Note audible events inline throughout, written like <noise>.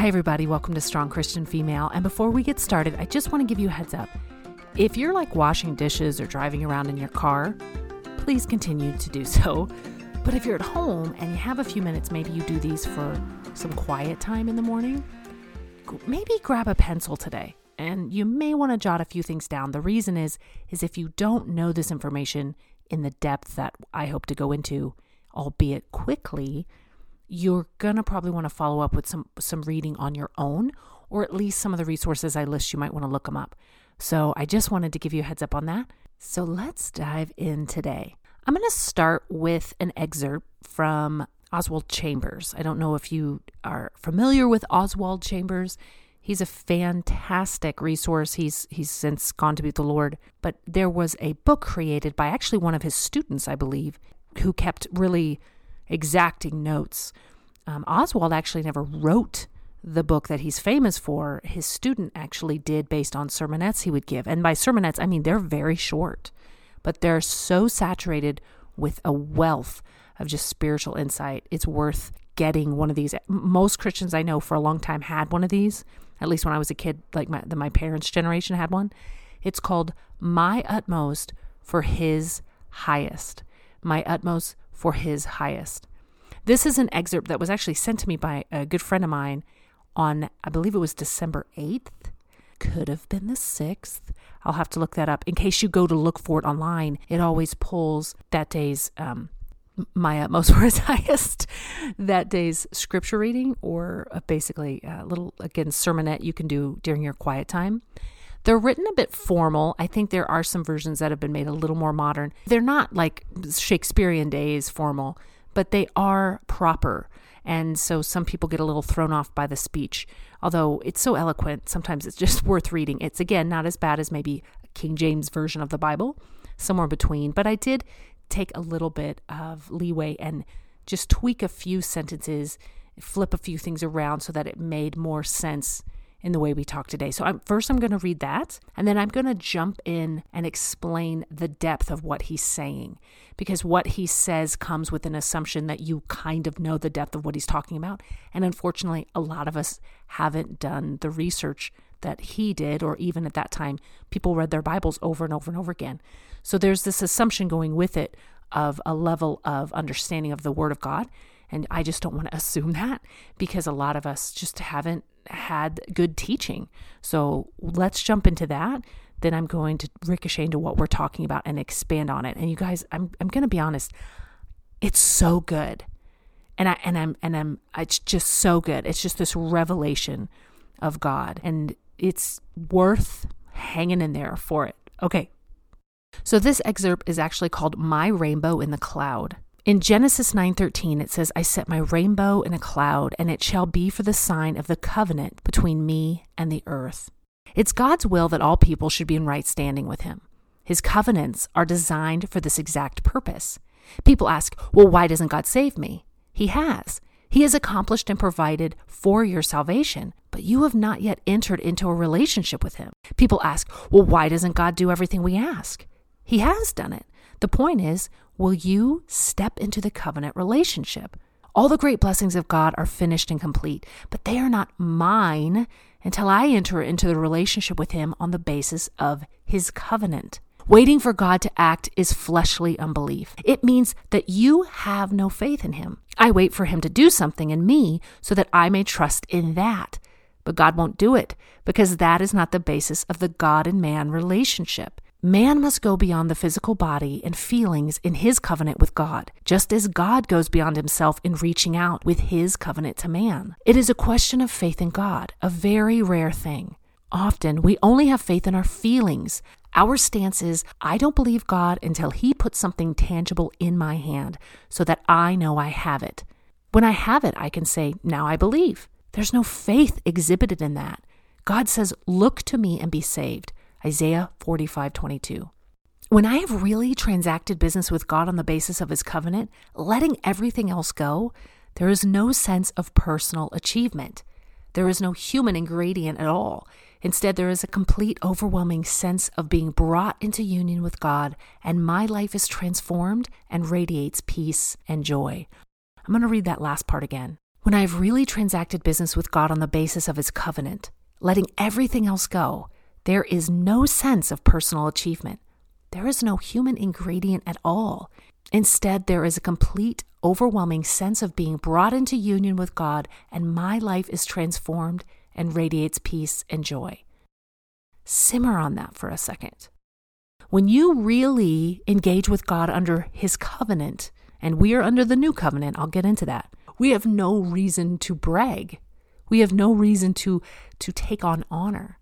Hi, everybody. Welcome to Strong Christian Female. And before we get started, I just want to give you a heads up. If you're like washing dishes or driving around in your car, please continue to do so. But if you're at home and you have a few minutes, maybe you do these for some quiet time in the morning, maybe grab a pencil today and you may want to jot a few things down. The reason is is if you don't know this information in the depth that I hope to go into, albeit quickly, you're going to probably want to follow up with some some reading on your own or at least some of the resources I list you might want to look them up. So I just wanted to give you a heads up on that. So let's dive in today. I'm going to start with an excerpt from Oswald Chambers. I don't know if you are familiar with Oswald Chambers. He's a fantastic resource. He's he's since gone to be the Lord, but there was a book created by actually one of his students, I believe, who kept really exacting notes. Um, Oswald actually never wrote the book that he's famous for. His student actually did based on sermonettes he would give, and by sermonettes I mean they're very short, but they're so saturated with a wealth of just spiritual insight. It's worth getting one of these. Most Christians I know for a long time had one of these. At least when I was a kid, like my my parents' generation had one. It's called My Utmost for His Highest. My Utmost for His Highest. This is an excerpt that was actually sent to me by a good friend of mine on, I believe it was December 8th. Could have been the 6th. I'll have to look that up. In case you go to look for it online, it always pulls that day's um, my utmost <laughs> his highest that day's scripture reading or basically a little again sermonette you can do during your quiet time they're written a bit formal i think there are some versions that have been made a little more modern they're not like shakespearean days formal but they are proper. And so some people get a little thrown off by the speech although it's so eloquent sometimes it's just <laughs> worth reading. It's again not as bad as maybe a king james version of the bible somewhere between but i did take a little bit of leeway and just tweak a few sentences, flip a few things around so that it made more sense in the way we talk today. So I'm, first I'm going to read that and then I'm going to jump in and explain the depth of what he's saying because what he says comes with an assumption that you kind of know the depth of what he's talking about. And unfortunately, a lot of us haven't done the research that he did or even at that time people read their Bibles over and over and over again. So there's this assumption going with it of a level of understanding of the Word of God. And I just don't want to <laughs> assume that because a lot of us just haven't had good teaching. So let's jump into that. Then I'm going to ricochet into what we're talking about and expand on it. And you guys, I'm I'm going to be honest, it's so good. And I and I'm and I'm it's just so good. It's just this revelation of God and it's worth hanging in there for it. Okay, so this excerpt is actually called My Rainbow in the Cloud. In Genesis 9:13 it says I set my rainbow in a cloud and it shall be for the sign of the covenant between me and the earth. It's God's will that all people should be in right standing with him. His covenants are designed for this exact purpose. People ask, "Well, why doesn't God save me?" He has. He has accomplished and provided for your salvation, but you have not yet entered into a relationship with him. People ask, "Well, why doesn't God do everything we ask?" He has done it. The point is, will you step into the covenant relationship? All the great blessings of God are finished and complete, but they are not mine until I enter into the relationship with Him on the basis of His covenant. Waiting for God to act is fleshly unbelief. It means that you have no faith in Him. I wait for Him to do something in me so that I may trust in that. But God won't do it because that is not the basis of the God and man relationship. Man must go beyond the physical body and feelings in his covenant with God, just as God goes beyond himself in reaching out with his covenant to man. It is a question of faith in God, a very rare thing. Often we only have faith in our feelings. Our stance is, I don't believe God until he puts something tangible in my hand so that I know I have it. When I have it, I can say, Now I believe. There's no faith exhibited in that. God says, Look to me and be saved. Isaiah 45 22. When I have really transacted business with God on the basis of his covenant, letting everything else go, there is no sense of personal achievement. There is no human ingredient at all. Instead, there is a complete, overwhelming sense of being brought into union with God, and my life is transformed and radiates peace and joy. I'm going to read that last part again. When I've really transacted business with God on the basis of his covenant, letting everything else go, there is no sense of personal achievement. There is no human ingredient at all. Instead, there is a complete, overwhelming sense of being brought into union with God, and my life is transformed and radiates peace and joy. Simmer on that for a second. When you really engage with God under His covenant, and we are under the new covenant, I'll get into that, we have no reason to brag. We have no reason to, to take on honor.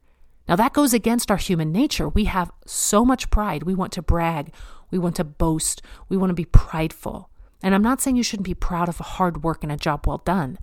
Now, that goes against our human nature. We have so much pride. We want to brag. We want to boast. We want to be prideful. And I'm not saying you shouldn't be proud of hard work and a job well done,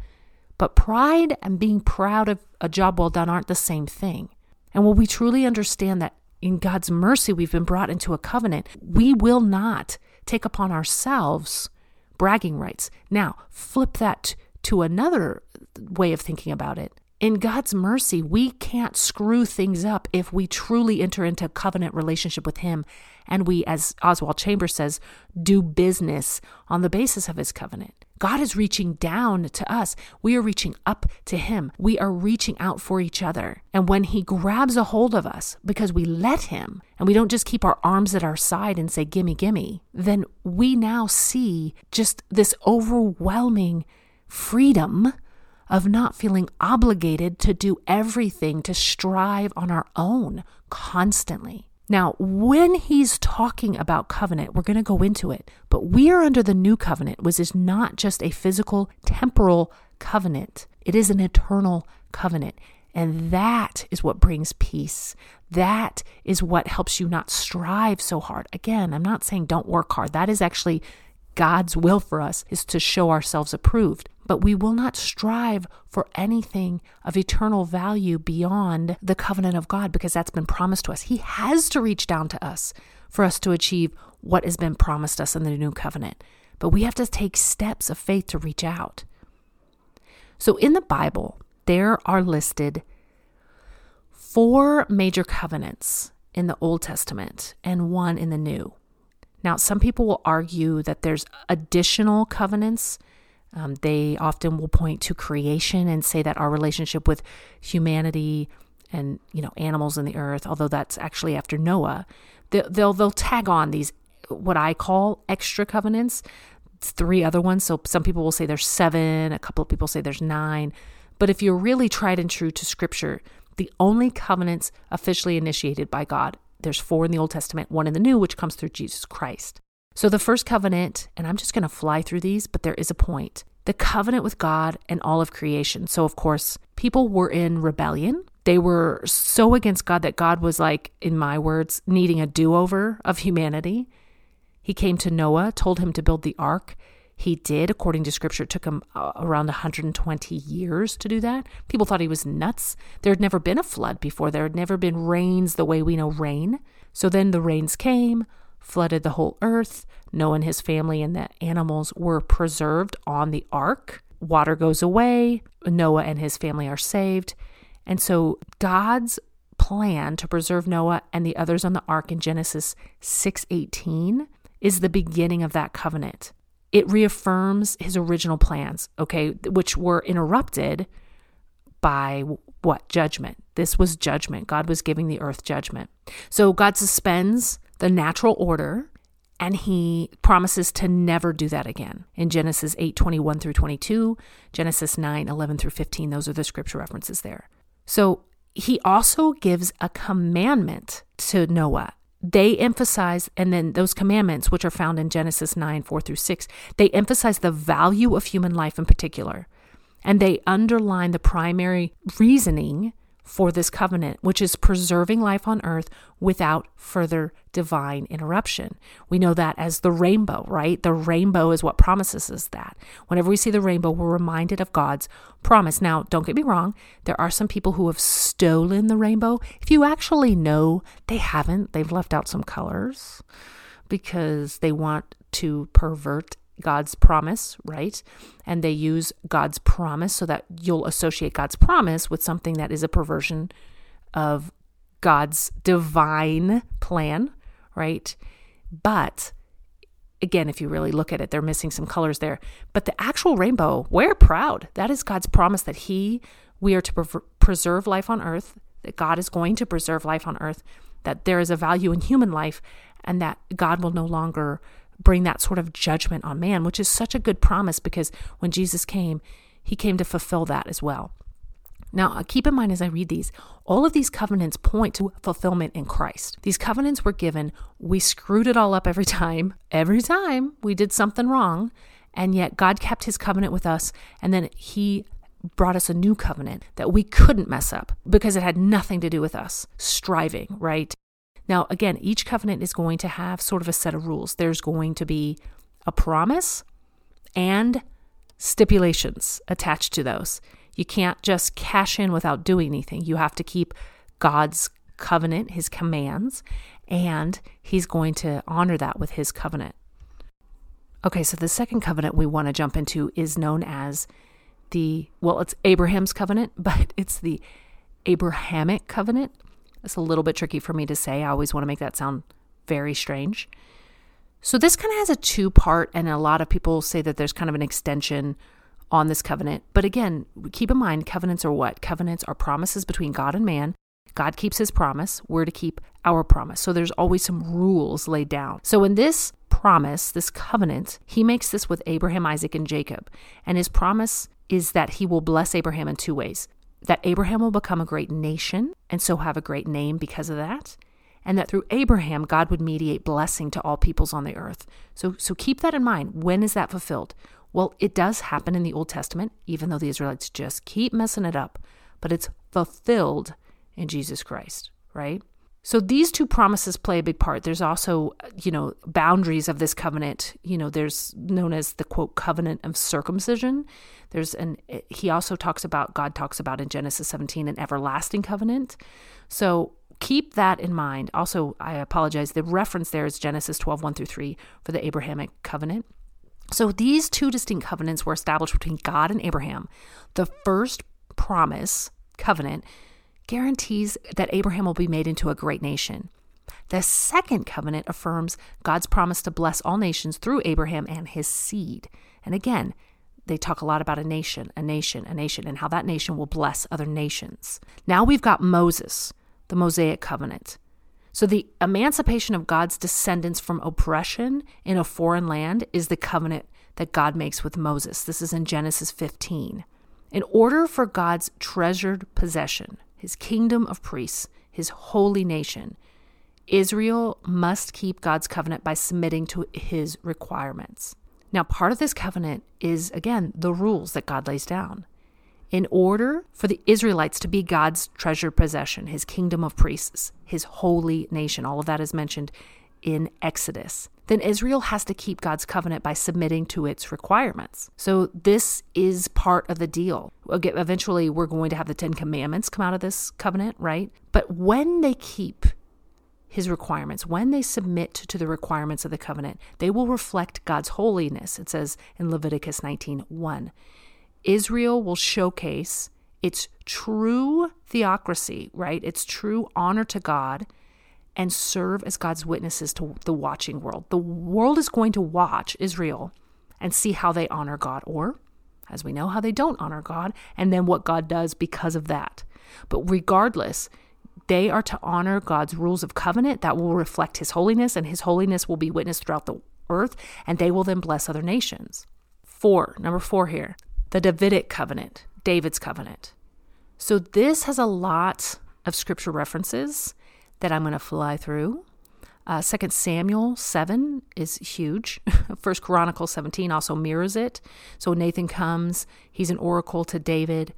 but pride and being proud of a job well done aren't the same thing. And when we truly understand that in God's mercy we've been brought into a covenant, we will not take upon ourselves bragging rights. Now, flip that to another way of thinking about it in God's mercy, we can't screw things up if we truly enter into a covenant relationship with Him and we, as Oswald Chambers says, do business on the basis of His covenant. God is reaching down to us. We are reaching up to Him. We are reaching out for each other. And when He grabs a hold of us because we let Him and we don't just keep our arms at our side and say, Gimme, gimme, then we now see just this overwhelming freedom of not feeling obligated to do everything, to strive on our own constantly. Now, when he's talking about covenant, we're going to go into it, but we are under the new covenant, which is not just a physical, temporal covenant, it is an eternal covenant. And that is what brings peace. That is what helps you not strive so hard. Again, I'm not saying don't work hard. That is actually God's will for us is to show ourselves approved but we will not strive for anything of eternal value beyond the covenant of God because that's been promised to us. He has to reach down to us for us to achieve what has been promised us in the new covenant. But we have to take steps of faith to reach out. So in the Bible, there are listed four major covenants in the Old Testament and one in the New. Now, some people will argue that there's additional covenants um, they often will point to creation and say that our relationship with humanity and you know animals in the earth, although that's actually after Noah, they'll they'll, they'll tag on these what I call extra covenants. Three other ones. So some people will say there's seven. A couple of people say there's nine. But if you're really tried and true to Scripture, the only covenants officially initiated by God, there's four in the Old Testament, one in the New, which comes through Jesus Christ. So the first covenant, and I'm just going to fly through these, but there is a point. The covenant with God and all of creation. So, of course, people were in rebellion. They were so against God that God was like, in my words, needing a do over of humanity. He came to Noah, told him to build the ark. He did, according to scripture, it took him uh, around 120 years to do that. People thought he was nuts. There had never been a flood before, there had never been rains the way we know rain. So then the rains came, flooded the whole earth. Noah and his family and the animals were preserved on the ark. Water goes away. Noah and his family are saved. And so God's plan to preserve Noah and the others on the ark in Genesis 6:18 is the beginning of that covenant. It reaffirms his original plans, okay, which were interrupted by what? Judgment. This was judgment. God was giving the earth judgment. So God suspends the natural order and he promises to never do that again in genesis 8 21 through 22 genesis 9 11 through 15 those are the scripture references there so he also gives a commandment to noah they emphasize and then those commandments which are found in genesis 9 4 through 6 they emphasize the value of human life in particular. And they underline the primary reasoning for this covenant, which is preserving life on earth without further divine interruption. We know that as the rainbow, right? The rainbow is what promises us that. Whenever we see the rainbow, we're reminded of God's promise. Now, don't get me wrong, there are some people who have stolen the rainbow. If you actually know they haven't, they've left out some colors because they want to pervert God's promise, right? And they use God's promise so that you'll associate God's promise with something that is a perversion of God's divine plan, right? But again, if you really look at it, they're missing some colors there. But the actual rainbow, we're proud. That is God's promise that He, we are to pre- preserve life on earth, that God is going to preserve life on earth, that there is a value in human life, and that God will no longer bring that sort of judgment on man, which is such a good promise because when Jesus came, He came to fulfill that as well. Now, uh, keep in mind as I read these, all of these covenants point to fulfillment in Christ. These covenants were given, we screwed it all up every time. Every time we did something wrong, and yet God kept his covenant with us, and then he brought us a new covenant that we couldn't mess up because it had nothing to do with us striving, right? Now, again, each covenant is going to have sort of a set of rules. There's going to be a promise and stipulations attached to those. You can't just cash in without doing anything. You have to keep God's covenant, his commands, and he's going to honor that with his covenant. Okay, so the second covenant we want to jump into is known as the, well, it's Abraham's covenant, <laughs> but it's the Abrahamic covenant. It's a little bit tricky for me to say. I always want to make that sound very strange. So this kind of has a two part, and a lot of people say that there's kind of an extension on this covenant. But again, keep in mind covenants are what? Covenants are promises between God and man. God keeps his promise. We're to keep our promise. So there's always some rules laid down. So in this promise, this covenant, he makes this with Abraham, Isaac, and Jacob. And his promise is that he will bless Abraham in two ways that Abraham will become a great nation and so have a great name because of that. And that through Abraham, God would mediate blessing to all peoples on the earth. So, so keep that in mind. When is that fulfilled? Well, it does happen in the Old Testament, even though the Israelites just keep messing it up, but it's fulfilled in Jesus Christ, right? So these two promises play a big part. There's also, you know, boundaries of this covenant. You know, there's known as the quote covenant of circumcision. There's an he also talks about God talks about in Genesis 17 an everlasting covenant. So keep that in mind. Also, I apologize. The reference there is Genesis 12, 1 through 3 for the Abrahamic covenant. So these two distinct covenants were established between God and Abraham. The first promise, covenant, guarantees that Abraham will be made into a great nation. The second covenant affirms God's promise to bless all nations through Abraham and his seed. And again, they talk a lot about a nation, a nation, a nation, and how that nation will bless other nations. Now we've got Moses, the Mosaic covenant. So, the emancipation of God's descendants from oppression in a foreign land is the covenant that God makes with Moses. This is in Genesis 15. In order for God's treasured possession, his kingdom of priests, his holy nation, Israel must keep God's covenant by submitting to his requirements. Now, part of this covenant is, again, the rules that God lays down in order for the Israelites to be God's treasured possession, his kingdom of priests, his holy nation. All of that is mentioned in Exodus. Then Israel has to keep God's covenant by submitting to its requirements. So this is part of the deal. Eventually, we're going to have the Ten Commandments come out of this covenant, right? But when they keep his requirements, when they submit to the requirements of the covenant, they will reflect God's holiness. It says in Leviticus 19 1. Israel will showcase its true theocracy, right? Its true honor to God and serve as God's witnesses to the watching world. The world is going to watch Israel and see how they honor God, or as we know, how they don't honor God, and then what God does because of that. But regardless, they are to honor God's rules of covenant that will reflect His holiness, and His holiness will be witnessed throughout the earth, and they will then bless other nations. Four, number four here, the Davidic covenant, David's covenant. So this has a lot of scripture references that I'm going to fly through. Uh, Second Samuel 7 is huge. <laughs> First Chronicles 17 also mirrors it. So Nathan comes, he's an oracle to David.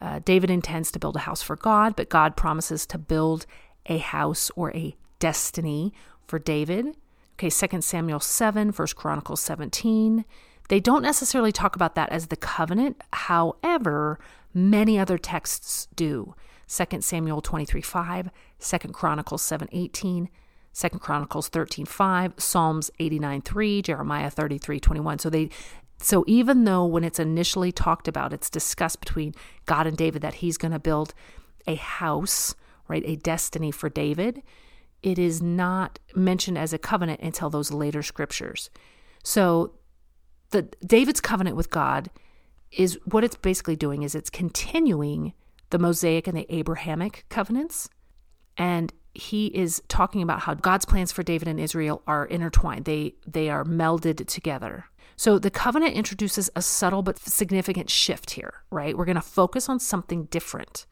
Uh, David intends to build a house for God, but God promises to build a house or a destiny for David. Okay, Second Samuel 7, First Chronicles 17. They don't necessarily talk about that as the covenant. However, many other texts do. 2 Samuel 23 5, 2 Chronicles 7 18, 2 Chronicles 13 5, Psalms 89 3, Jeremiah 33 21. So they so even though when it's initially talked about, it's discussed between God and David that he's going to build a house, right, a destiny for David, it is not mentioned as a covenant until those later scriptures. So the David's covenant with God is what it's basically doing is it's continuing the Mosaic and the Abrahamic covenants. And he is talking about how God's plans for David and Israel are intertwined. They they are melded together. So the covenant introduces a subtle but significant shift here, right? We're going to focus on something different.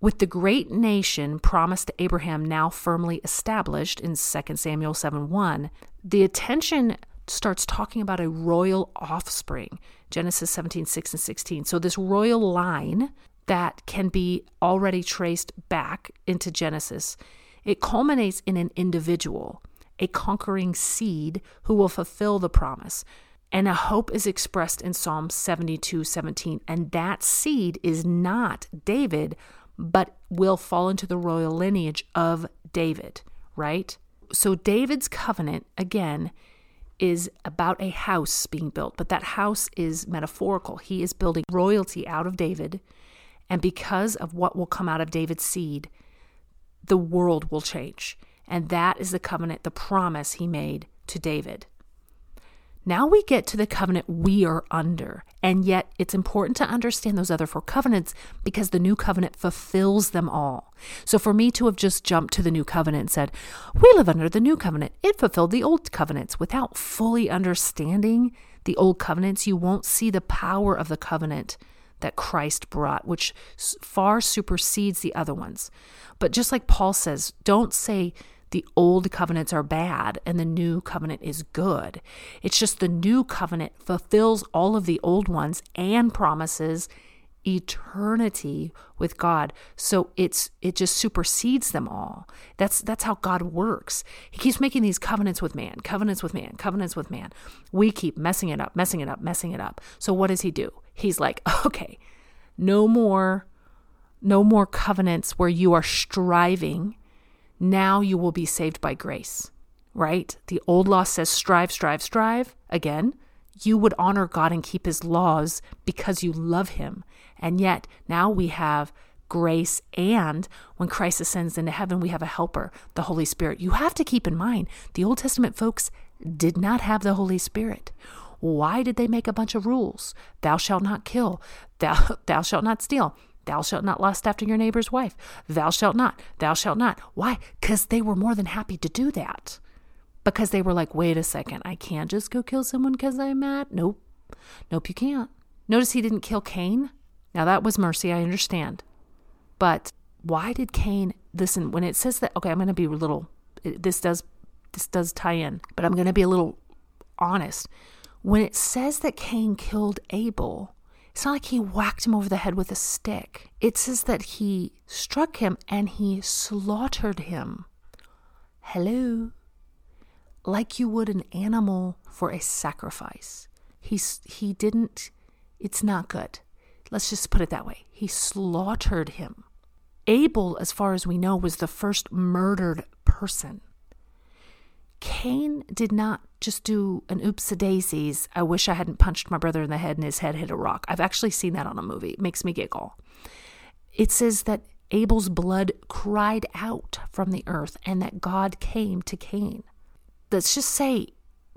With the great nation promised to Abraham now firmly established in 2 Samuel 7 1, the attention starts talking about a royal offspring, Genesis 17 6 and 16. So, this royal line that can be already traced back into Genesis, it culminates in an individual, a conquering seed who will fulfill the promise. And a hope is expressed in Psalm 72 17. And that seed is not David, but will fall into the royal lineage of David, right? So David's covenant, again, is about a house being built, but that house is metaphorical. He is building royalty out of David. And because of what will come out of David's seed, the world will change. And that is the covenant, the promise he made to David. Now we get to the covenant we are under. And yet it's important to understand those other four covenants because the new covenant fulfills them all. So for me to have just jumped to the new covenant and said, we live under the new covenant, it fulfilled the old covenants without fully understanding the old covenants, you won't see the power of the covenant that Christ brought, which far supersedes the other ones. But just like Paul says, don't say, the old covenants are bad and the new covenant is good. It's just the new covenant fulfills all of the old ones and promises eternity with God. So it's it just supersedes them all. That's that's how God works. He keeps making these covenants with man, covenants with man, covenants with man. We keep messing it up, messing it up, messing it up. So what does he do? He's like, <laughs> "Okay, no more no more covenants where you are striving now you will be saved by grace, right? The old law says strive, strive, strive. Again, you would honor God and keep his laws because you love him. And yet now we have grace and when Christ ascends into heaven, we have a helper, the Holy Spirit. You have to keep in mind the Old Testament folks did not have the Holy Spirit. Why did they make a bunch of rules? Thou shalt not kill, thou, <laughs> thou shalt not steal, Thou shalt not lust after your neighbor's wife. Thou shalt not. Thou shalt not. Why? Because they were more than happy to do that. Because they were like, wait a second, I can't just go kill someone because I'm mad. Nope. Nope, you can't. Notice he didn't kill Cain. Now that was mercy, I understand. But why did Cain listen when it says that okay, I'm going to be a little this does this does tie in, but I'm going to be a little honest. When it says that Cain killed Abel, it's not like he whacked him over the head with a stick. It says that he struck him and he slaughtered him. Hello? Like you would an animal for a sacrifice. He's, he didn't, it's not good. Let's just put it that way. He slaughtered him. Abel, as far as we know, was the first murdered person. Cain did not just do an oops a daisies. I wish I hadn't punched my brother in the head and his head hit a rock. I've actually seen that on a movie. It makes me giggle. It says that Abel's blood cried out from the earth and that God came to Cain. Let's just say,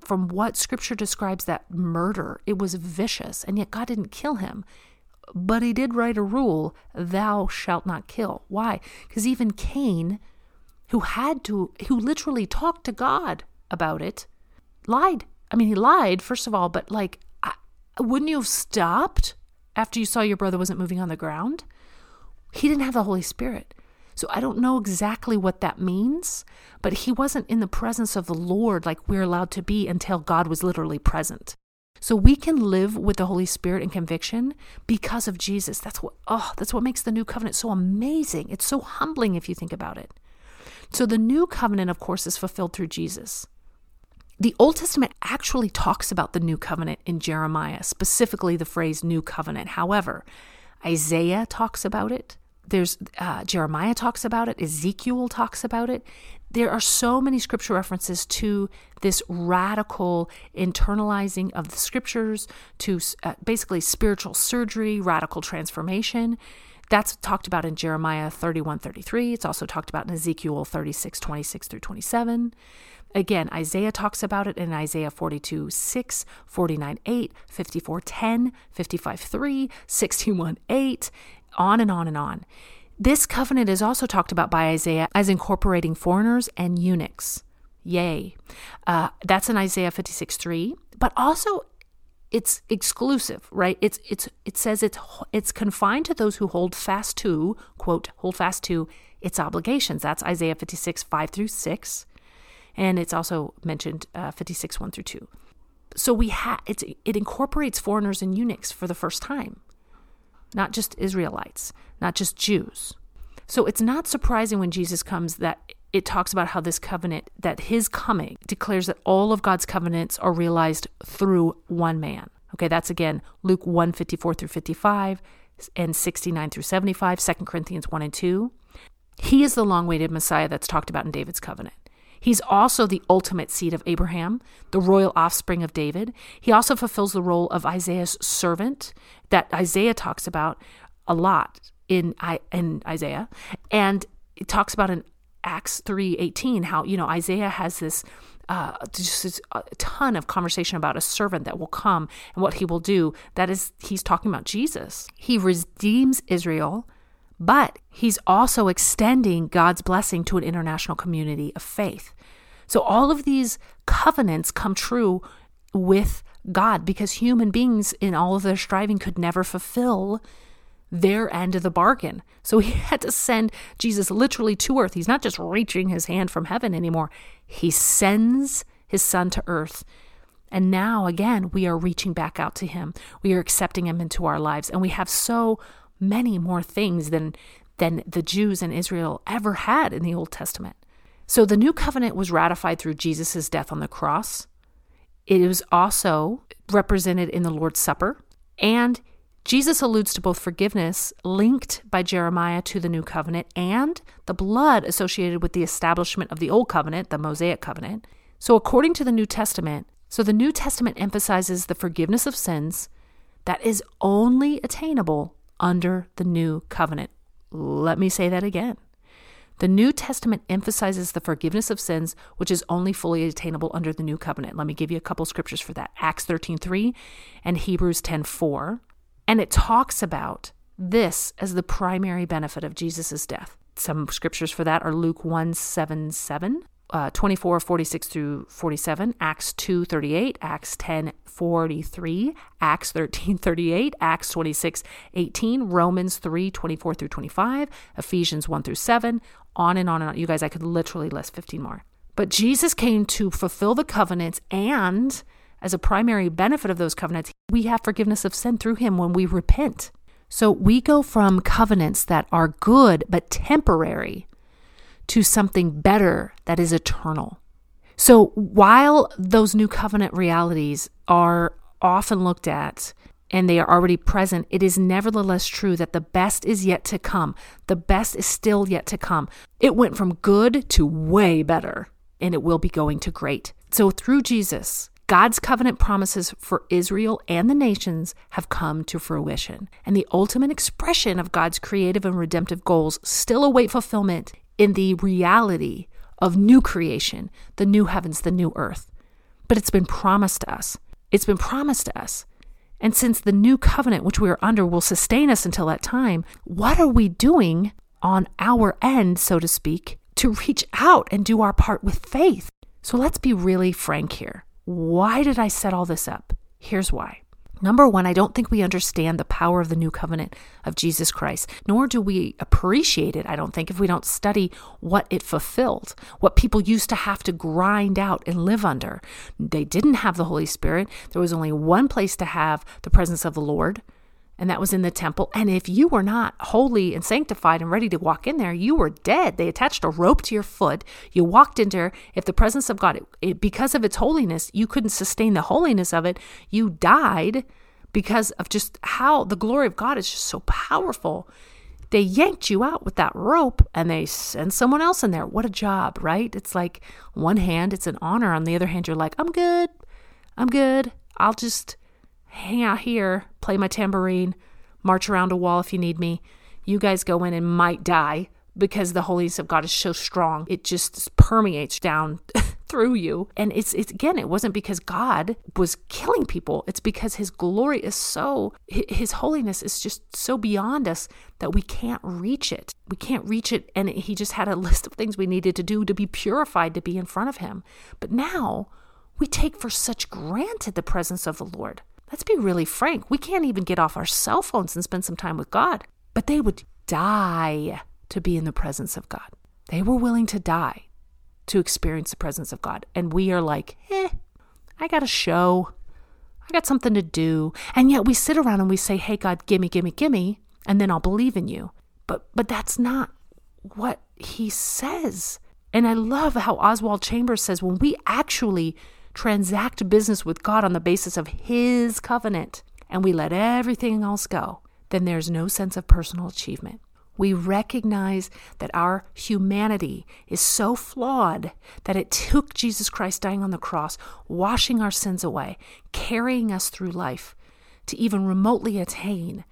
from what scripture describes that murder, it was vicious, and yet God didn't kill him. But he did write a rule, thou shalt not kill. Why? Because even Cain who had to, who literally talked to God about it, lied. I mean, he lied, first of all, but like, I, wouldn't you have stopped after you saw your brother wasn't moving on the ground? He didn't have the Holy Spirit. So I don't know exactly what that means, but he wasn't in the presence of the Lord like we're allowed to be until God was literally present. So we can live with the Holy Spirit and conviction because of Jesus. That's what oh, that's what makes the new covenant so amazing. It's so humbling if you think about it. So the new covenant, of course, is fulfilled through Jesus. The Old Testament actually talks about the new covenant in Jeremiah, specifically the phrase new covenant. However, Isaiah talks about it. There's uh, Jeremiah talks about it. Ezekiel talks about it. There are so many scripture references to this radical internalizing of the scriptures, to uh, basically spiritual surgery, radical transformation. That's talked about in Jeremiah 31 33. It's also talked about in Ezekiel 36 26 through 27. Again, Isaiah talks about it in Isaiah 42 6, 49 8, 54 10, 55 3, 61 8, on and on and on. This covenant is also talked about by Isaiah as incorporating foreigners and eunuchs. Yay. Uh, that's in Isaiah 56 3, but also it's exclusive, right? It's it's it says it's it's confined to those who hold fast to quote hold fast to its obligations. That's Isaiah 56 5 through 6 and it's also mentioned uh, 56 1 through 2 so we ha- it's, it incorporates foreigners and eunuchs for the first time not just israelites not just jews so it's not surprising when jesus comes that it talks about how this covenant that his coming declares that all of god's covenants are realized through one man. Okay that's again luke 1 54 through 55 and 69 through 75 2 corinthians 1 and 2 he is the long-awaited messiah that's talked about in david's covenant. He's also the ultimate seed of Abraham, the royal offspring of David. He also fulfills the role of Isaiah's servant that Isaiah talks about a lot in in Isaiah, and it talks about in Acts three eighteen how you know Isaiah has this. Uh, just a ton of conversation about a servant that will come and what he will do. That is, he's talking about Jesus. He redeems Israel but he's also extending God's blessing to an international community of faith. So all of these covenants come true with God because human beings, in all of their striving, could never fulfill their end of the bargain. So he <laughs> had to send Jesus literally to earth. He's not just reaching his hand from heaven anymore, he sends his son to earth. And now, again, we are reaching back out to him. We are accepting him into our lives. And we have so many more things than than the Jews in Israel ever had in the Old Testament. So the new covenant was ratified through Jesus' death on the cross. It was also represented in the Lord's Supper. And Jesus alludes to both forgiveness linked by Jeremiah to the new covenant and the blood associated with the establishment of the old covenant, the Mosaic covenant. So, according to the New Testament, so the New Testament emphasizes the forgiveness of sins that is only attainable under the new covenant. Let me say that again. The New Testament emphasizes the forgiveness of sins, which is only fully attainable under the new covenant. Let me give you a couple scriptures for that. Acts 13:3 and Hebrews 10:4. And it talks about this as the primary benefit of Jesus' death. Some scriptures for that are Luke 1 7 7, uh, 24 46 through 47 acts 2 38 acts 10 43 acts 13 <laughs> 38 acts 26 18 romans 3 24 through 25 ephesians 1 through 7 on and on and on you guys i could literally list 15 more but jesus came to fulfill the covenants and as a primary benefit of those covenants we have forgiveness of sin through him when we repent so we go from covenants that are good but temporary to something better that is eternal. So while those new covenant realities are often looked at and they are already present, it is nevertheless true that the best is yet to come. The best is still yet to come. It went from good to way better, and it will be going to great. So through Jesus, God's covenant promises for Israel and the nations have come to fruition, and the ultimate expression of God's creative and redemptive goals still await fulfillment in the reality of new creation, the new heavens, the new earth. But it's been promised to us. It's been promised to us. And since the new covenant which we are under will sustain us until that time, what are we doing on our end, so to speak, to reach out and do our part with faith? So let's be really frank here. Why did I set all this up? Here's why. Number one, I don't think we understand the power of the new covenant of Jesus Christ, nor do we appreciate it, I don't think, if we don't study what it fulfilled, what people used to have to grind out and live under. They didn't have the Holy Spirit. There was only one place to have the presence of the Lord, and that was in the temple. And if you were not holy and sanctified and ready to walk in there, you were dead. They attached a rope to your foot. You walked in there. If the presence of God, it, because of its holiness, you couldn't sustain the holiness of it, you died because of just how the glory of God is just so powerful. They yanked you out with that rope and they sent someone else in there. What a job, right? It's like one hand, it's an honor. On the other hand, you're like, I'm good. I'm good. I'll just hang out here, play my tambourine, march around a wall if you need me. You guys go in and might die because the holiness of God is so strong. It just permeates down <laughs> through you. And it's, it's again, it wasn't because God was killing people. It's because his glory is so, his holiness is just so beyond us that we can't reach it. We can't reach it. And he just had a <laughs> list of things we needed to do to be purified to be in front of him. But now we take for such granted the presence of the Lord. Let's be really frank. We can't even get off our cell phones and spend some time with God. But they would die to be in the presence of God. They were willing to die to experience the presence of God. And we are like, eh, I got a show. I got something to do. And yet we sit around and we say, hey, God, gimme, gimme, gimme, and then I'll believe in you. But, but that's not what he says. And I love how Oswald Chambers says when we actually transact business with God on the basis of his covenant and we let everything else go, then there's no sense of personal achievement. We recognize that our humanity is so flawed that it took Jesus Christ dying on the cross, washing our sins away, carrying us through life to even remotely attain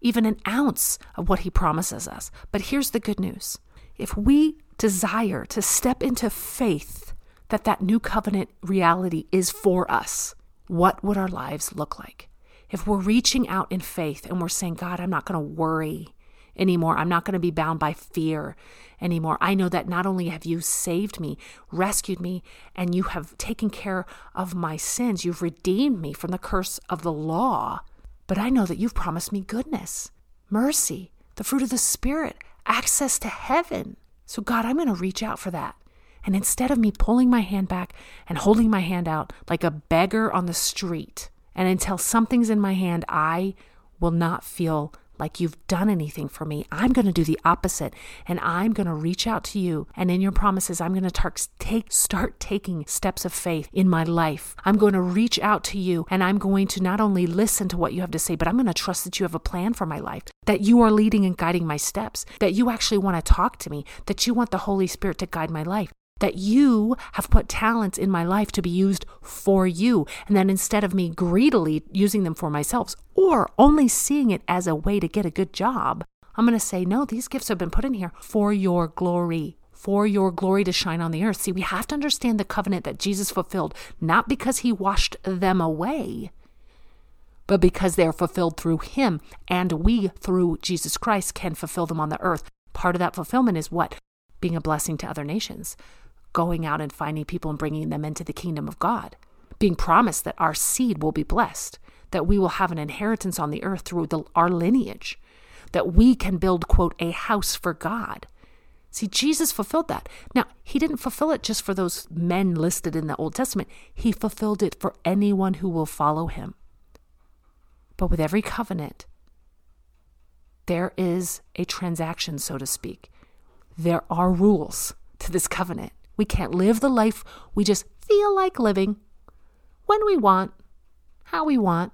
even an ounce of what he promises us. But here's the good news if we desire to step into faith that that new covenant reality is for us, what would our lives look like? If we're reaching out in faith and we're saying, God, I'm not going to worry anymore. I'm not going to be bound by fear anymore. I know that not only have you saved me, rescued me, and you have taken care of my sins, you've redeemed me from the curse of the law, but I know that you've promised me goodness, mercy, the fruit of the Spirit, access to heaven. So, God, I'm going to reach out for that. And instead of me pulling my hand back and holding my hand out like a beggar on the street, and until something's in my hand, I will not feel like you've done anything for me. I'm going to do the opposite and I'm going to reach out to you. And in your promises, I'm going to take, start taking steps of faith in my life. I'm going to reach out to you and I'm going to not only listen to what you have to say, but I'm going to trust that you have a plan for my life, that you are leading and guiding my steps, that you actually want to talk to me, that you want the Holy Spirit to guide my life that you have put talents in my life to be used for you. And that instead of me greedily using them for myself or only seeing it as a way to get a good job, I'm going to say, no, these gifts have been put in here for your glory. For your glory to shine on the earth. See, we have to understand the covenant that Jesus fulfilled, not because he washed them away, but because they are fulfilled through him, and we, through Jesus Christ, can fulfill them on the earth. Part of that fulfillment is what? Being a blessing to other nations going out and finding people and bringing them into the kingdom of God, being promised that our seed will be blessed, that we will have an inheritance on the earth through the, our lineage, that we can build, quote, a house for God. See, Jesus fulfilled that. Now, he didn't fulfill it just for those men listed in the Old Testament, he fulfilled it for anyone who will follow him. But with every covenant, there is a transaction, so to speak. There are rules to this covenant. We can't live the life we just feel like living when we want, how we want,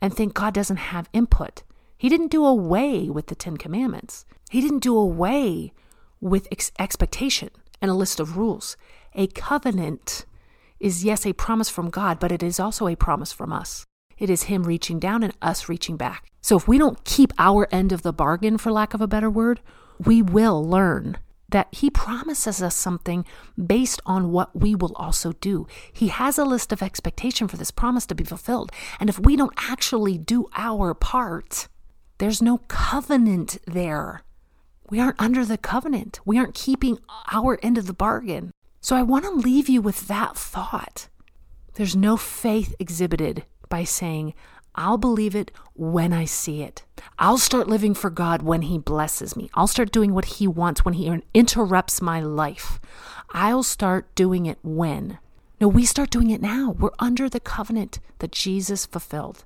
and think God doesn't have input. He didn't do away with the Ten Commandments, He didn't do away with ex- expectation and a list of rules. A covenant is, yes, a promise from God, but it is also a promise from us. It is Him reaching down and us reaching back. So if we don't keep our end of the bargain, for lack of a better word, we will learn that he promises us something based on what we will also do. He has a list of expectation for this promise to be fulfilled. And if we don't actually do our part, there's no covenant there. We aren't under the covenant. We aren't keeping our end of the bargain. So I want to leave you with that thought. There's no faith exhibited by saying, I'll believe it when I see it. I'll start living for God when He blesses me. I'll start doing what He wants when He interrupts my life. I'll start doing it when. No, we start doing it now. We're under the covenant that Jesus fulfilled.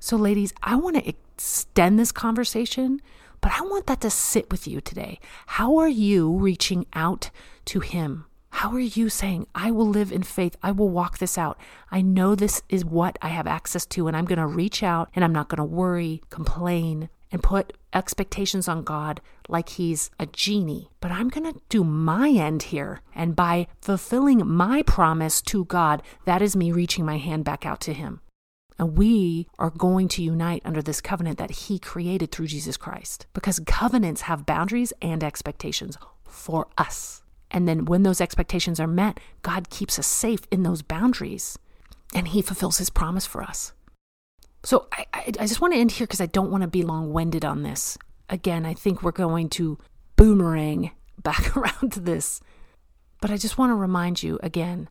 So, ladies, I want to extend this conversation, but I want that to sit with you today. How are you reaching out to Him? How are you saying, I will live in faith? I will walk this out. I know this is what I have access to, and I'm going to reach out and I'm not going to worry, complain, and put expectations on God like He's a genie. But I'm going to do my end here. And by fulfilling my promise to God, that is me reaching my hand back out to Him. And we are going to unite under this covenant that He created through Jesus Christ. Because covenants have boundaries and expectations for us. And then when those expectations are met, God keeps us safe in those boundaries and He fulfills His promise for us. So I, I, I just want to end here because I don't want to be long winded on this. Again, I think we're going to boomerang back <laughs> around to this. But I just want to remind you again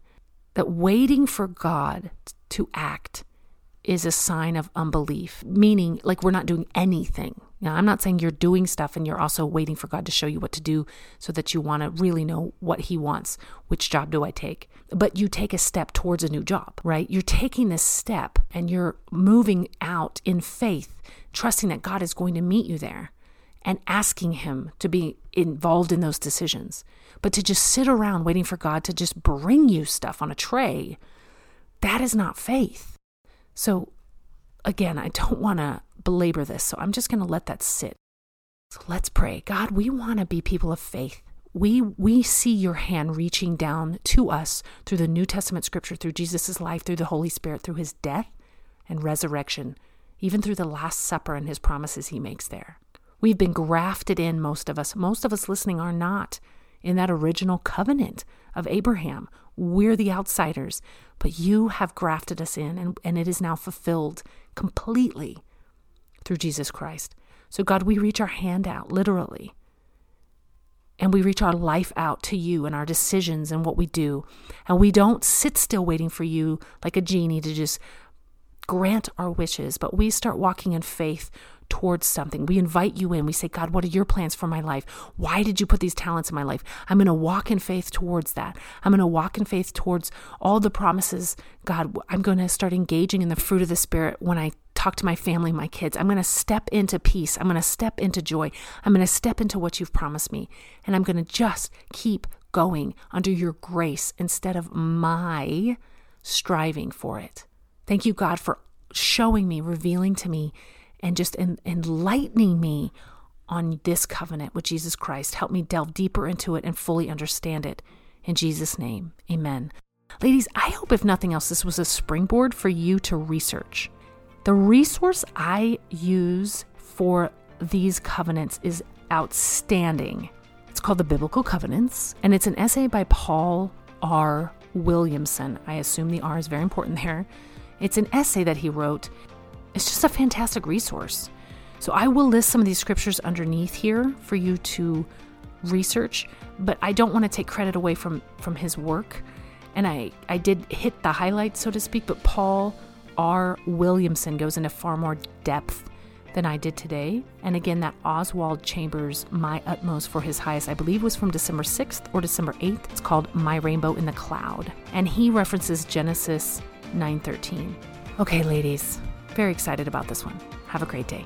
that waiting for God to act is a sign of unbelief, meaning like we're not doing anything. Now, I'm not saying you're doing stuff and you're also waiting for God to show you what to do so that you want to really know what He wants. Which job do I take? But you take a step towards a new job, right? You're taking this step and you're moving out in faith, trusting that God is going to meet you there and asking Him to be involved in those decisions. But to just sit around waiting for God to just bring you stuff on a tray, that is not faith. So, again, I don't want to belabor this, so I'm just going to let that sit. So let's pray. God, we want to be people of faith. We, we see your hand reaching down to us through the New Testament scripture, through Jesus' life, through the Holy Spirit, through his death and resurrection, even through the Last Supper and his promises he makes there. We've been grafted in, most of us. Most of us listening are not in that original covenant of Abraham. We're the outsiders, but you have grafted us in, and, and it is now fulfilled completely through Jesus Christ. So, God, we reach our hand out, literally, and we reach our life out to you and our decisions and what we do. And we don't sit still waiting for you like a genie to just grant our wishes, but we start walking in faith towards something. We invite you in. We say, God, what are your plans for my life? Why did you put these talents in my life? I'm going to walk in faith towards that. I'm going to walk in faith towards all the promises. God, I'm going to start engaging in the fruit of the Spirit when I talk to my family, my kids. I'm going to step into peace. I'm going to step into joy. I'm going to step into what you've promised me. And I'm going to just keep going under your grace instead of my striving for it. Thank you, God, for showing me, revealing to me and just en- enlightening me on this covenant with Jesus Christ. Help me delve deeper into it and fully understand it. In Jesus' name, amen. Ladies, I hope if nothing else, this was a springboard for you to research. The resource I use for these covenants is outstanding. It's called The Biblical Covenants, and it's an essay by Paul R. Williamson. I assume the R is very important there. It's an essay that he wrote it's just a fantastic resource. So I will list some of these scriptures underneath here for you to research, but I don't want to take credit away from from his work. And I I did hit the highlights so to speak, but Paul R. Williamson goes into far more depth than I did today. And again, that Oswald Chambers My Utmost for His Highest, I believe was from December 6th or December 8th. It's called My Rainbow in the Cloud. And he references Genesis 9:13. Okay, ladies, very excited about this one. Have a great day.